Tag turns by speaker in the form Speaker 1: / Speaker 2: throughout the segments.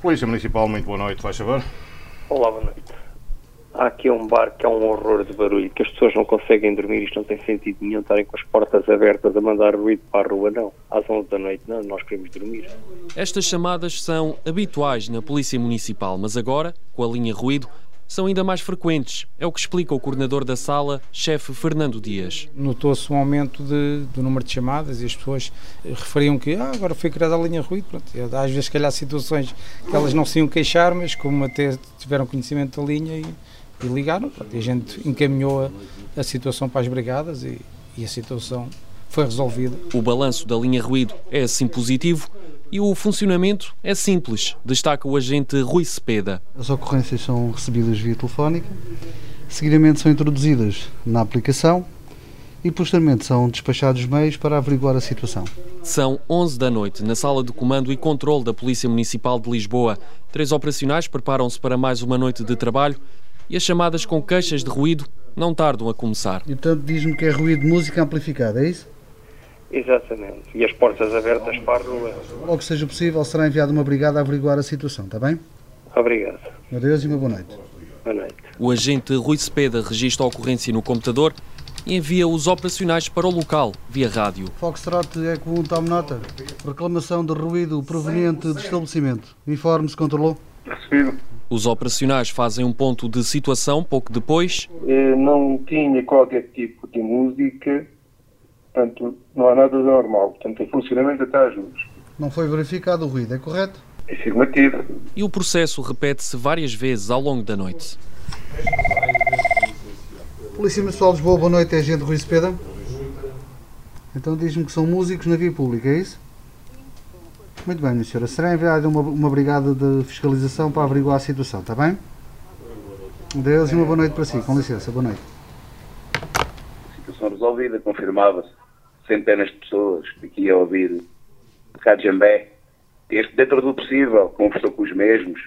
Speaker 1: Polícia Municipal, muito boa noite, faz favor.
Speaker 2: Olá, boa noite. Há aqui um bar que é um horror de barulho, que as pessoas não conseguem dormir, isto não tem sentido nenhum estarem com as portas abertas a mandar ruído para a rua, não. Às 11 da noite, não, nós queremos dormir.
Speaker 3: Estas chamadas são habituais na Polícia Municipal, mas agora, com a linha ruído, são ainda mais frequentes. É o que explica o coordenador da sala, chefe Fernando Dias.
Speaker 4: Notou-se um aumento de, do número de chamadas e as pessoas referiam que ah, agora foi criada a linha ruído. Pronto. Às vezes, se calhar, situações que elas não se iam queixar, mas como até tiveram conhecimento da linha e, e ligaram, pronto, e a gente encaminhou a, a situação para as brigadas e, e a situação foi resolvida.
Speaker 3: O balanço da linha ruído é assim positivo e o funcionamento é simples, destaca o agente Rui Cepeda.
Speaker 5: As ocorrências são recebidas via telefónica, seguidamente são introduzidas na aplicação e posteriormente são despachados meios para averiguar a situação.
Speaker 3: São 11 da noite na sala de comando e controle da Polícia Municipal de Lisboa. Três operacionais preparam-se para mais uma noite de trabalho e as chamadas com queixas de ruído não tardam a começar.
Speaker 5: E portanto diz-me que é ruído de música amplificada, é isso?
Speaker 2: Exatamente. E as portas abertas para a rua.
Speaker 5: Logo que seja possível, será enviada uma brigada a averiguar a situação, está bem?
Speaker 2: Obrigado.
Speaker 5: Adeus e uma boa noite.
Speaker 2: Boa noite.
Speaker 3: O agente Rui Cepeda registra a ocorrência no computador e envia os operacionais para o local, via rádio.
Speaker 5: Foxtrot é com tome nota. Reclamação de ruído proveniente do estabelecimento. Informe se controlou.
Speaker 6: Recebido.
Speaker 3: Os operacionais fazem um ponto de situação pouco depois.
Speaker 6: Eh, Não tinha qualquer tipo de música, portanto, não há nada de normal. Portanto, em funcionamento até às luzes.
Speaker 5: Não foi verificado o ruído, é correto?
Speaker 6: Afirmativo.
Speaker 3: E o processo repete-se várias vezes ao longo da noite.
Speaker 5: Polícia Municipal de Lisboa, boa noite, é agente Rui Cepeda. Então diz-me que são músicos na via pública, é isso? Muito bem, minha senhora. Será enviada uma, uma brigada de fiscalização para averiguar a situação, está bem? Deus e uma boa noite para si. Com licença, boa noite.
Speaker 7: situação resolvida, confirmava-se. Centenas de pessoas aqui a ouvir Ricardo Jambé. Este, dentro do possível, conversou com os mesmos,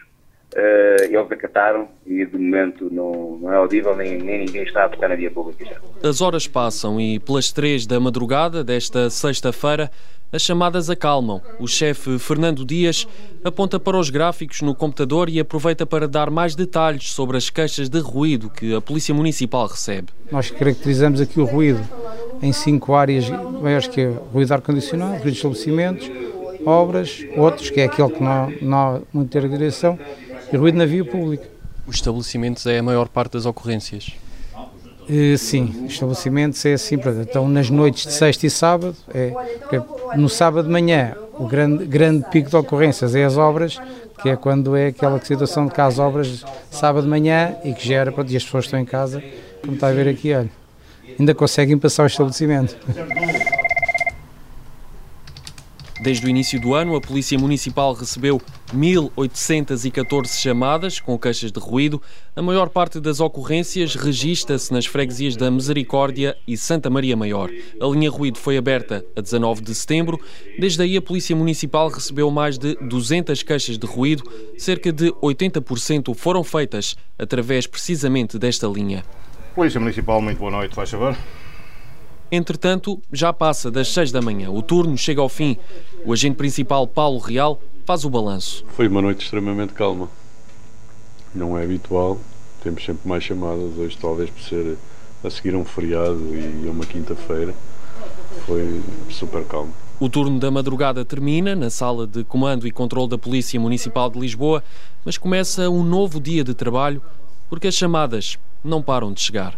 Speaker 7: eh, eles acataram e de momento não, não é audível, nem, nem ninguém está a tocar na via pública já.
Speaker 3: As horas passam e, pelas três da madrugada desta sexta-feira, as chamadas acalmam. O chefe Fernando Dias aponta para os gráficos no computador e aproveita para dar mais detalhes sobre as queixas de ruído que a Polícia Municipal recebe.
Speaker 4: Nós caracterizamos aqui o ruído em cinco áreas maiores que é ruído ar-condicionado, ruído de estabelecimentos, obras, outros, que é aquele que não, não há muita direção, e ruído na via pública.
Speaker 8: Os estabelecimentos é a maior parte das ocorrências.
Speaker 4: Eh, Sim, estabelecimentos é assim, então nas noites de sexta e sábado, é, porque no sábado de manhã o grande, grande pico de ocorrências é as obras, que é quando é aquela situação de que há as obras sábado de manhã e que gera, pronto, e as pessoas estão em casa, como está a ver aqui, olha, ainda conseguem passar o estabelecimento.
Speaker 3: Desde o início do ano, a Polícia Municipal recebeu 1.814 chamadas com queixas de ruído. A maior parte das ocorrências registra-se nas freguesias da Misericórdia e Santa Maria Maior. A linha ruído foi aberta a 19 de setembro. Desde aí, a Polícia Municipal recebeu mais de 200 queixas de ruído. Cerca de 80% foram feitas através precisamente desta linha.
Speaker 1: Polícia Municipal, muito boa noite, faz favor.
Speaker 3: Entretanto, já passa das 6 da manhã. O turno chega ao fim. O agente principal, Paulo Real, faz o balanço.
Speaker 9: Foi uma noite extremamente calma. Não é habitual, temos sempre mais chamadas. Hoje, talvez por ser a seguir a um feriado e a uma quinta-feira, foi super calmo.
Speaker 3: O turno da madrugada termina na sala de comando e controle da Polícia Municipal de Lisboa, mas começa um novo dia de trabalho porque as chamadas não param de chegar.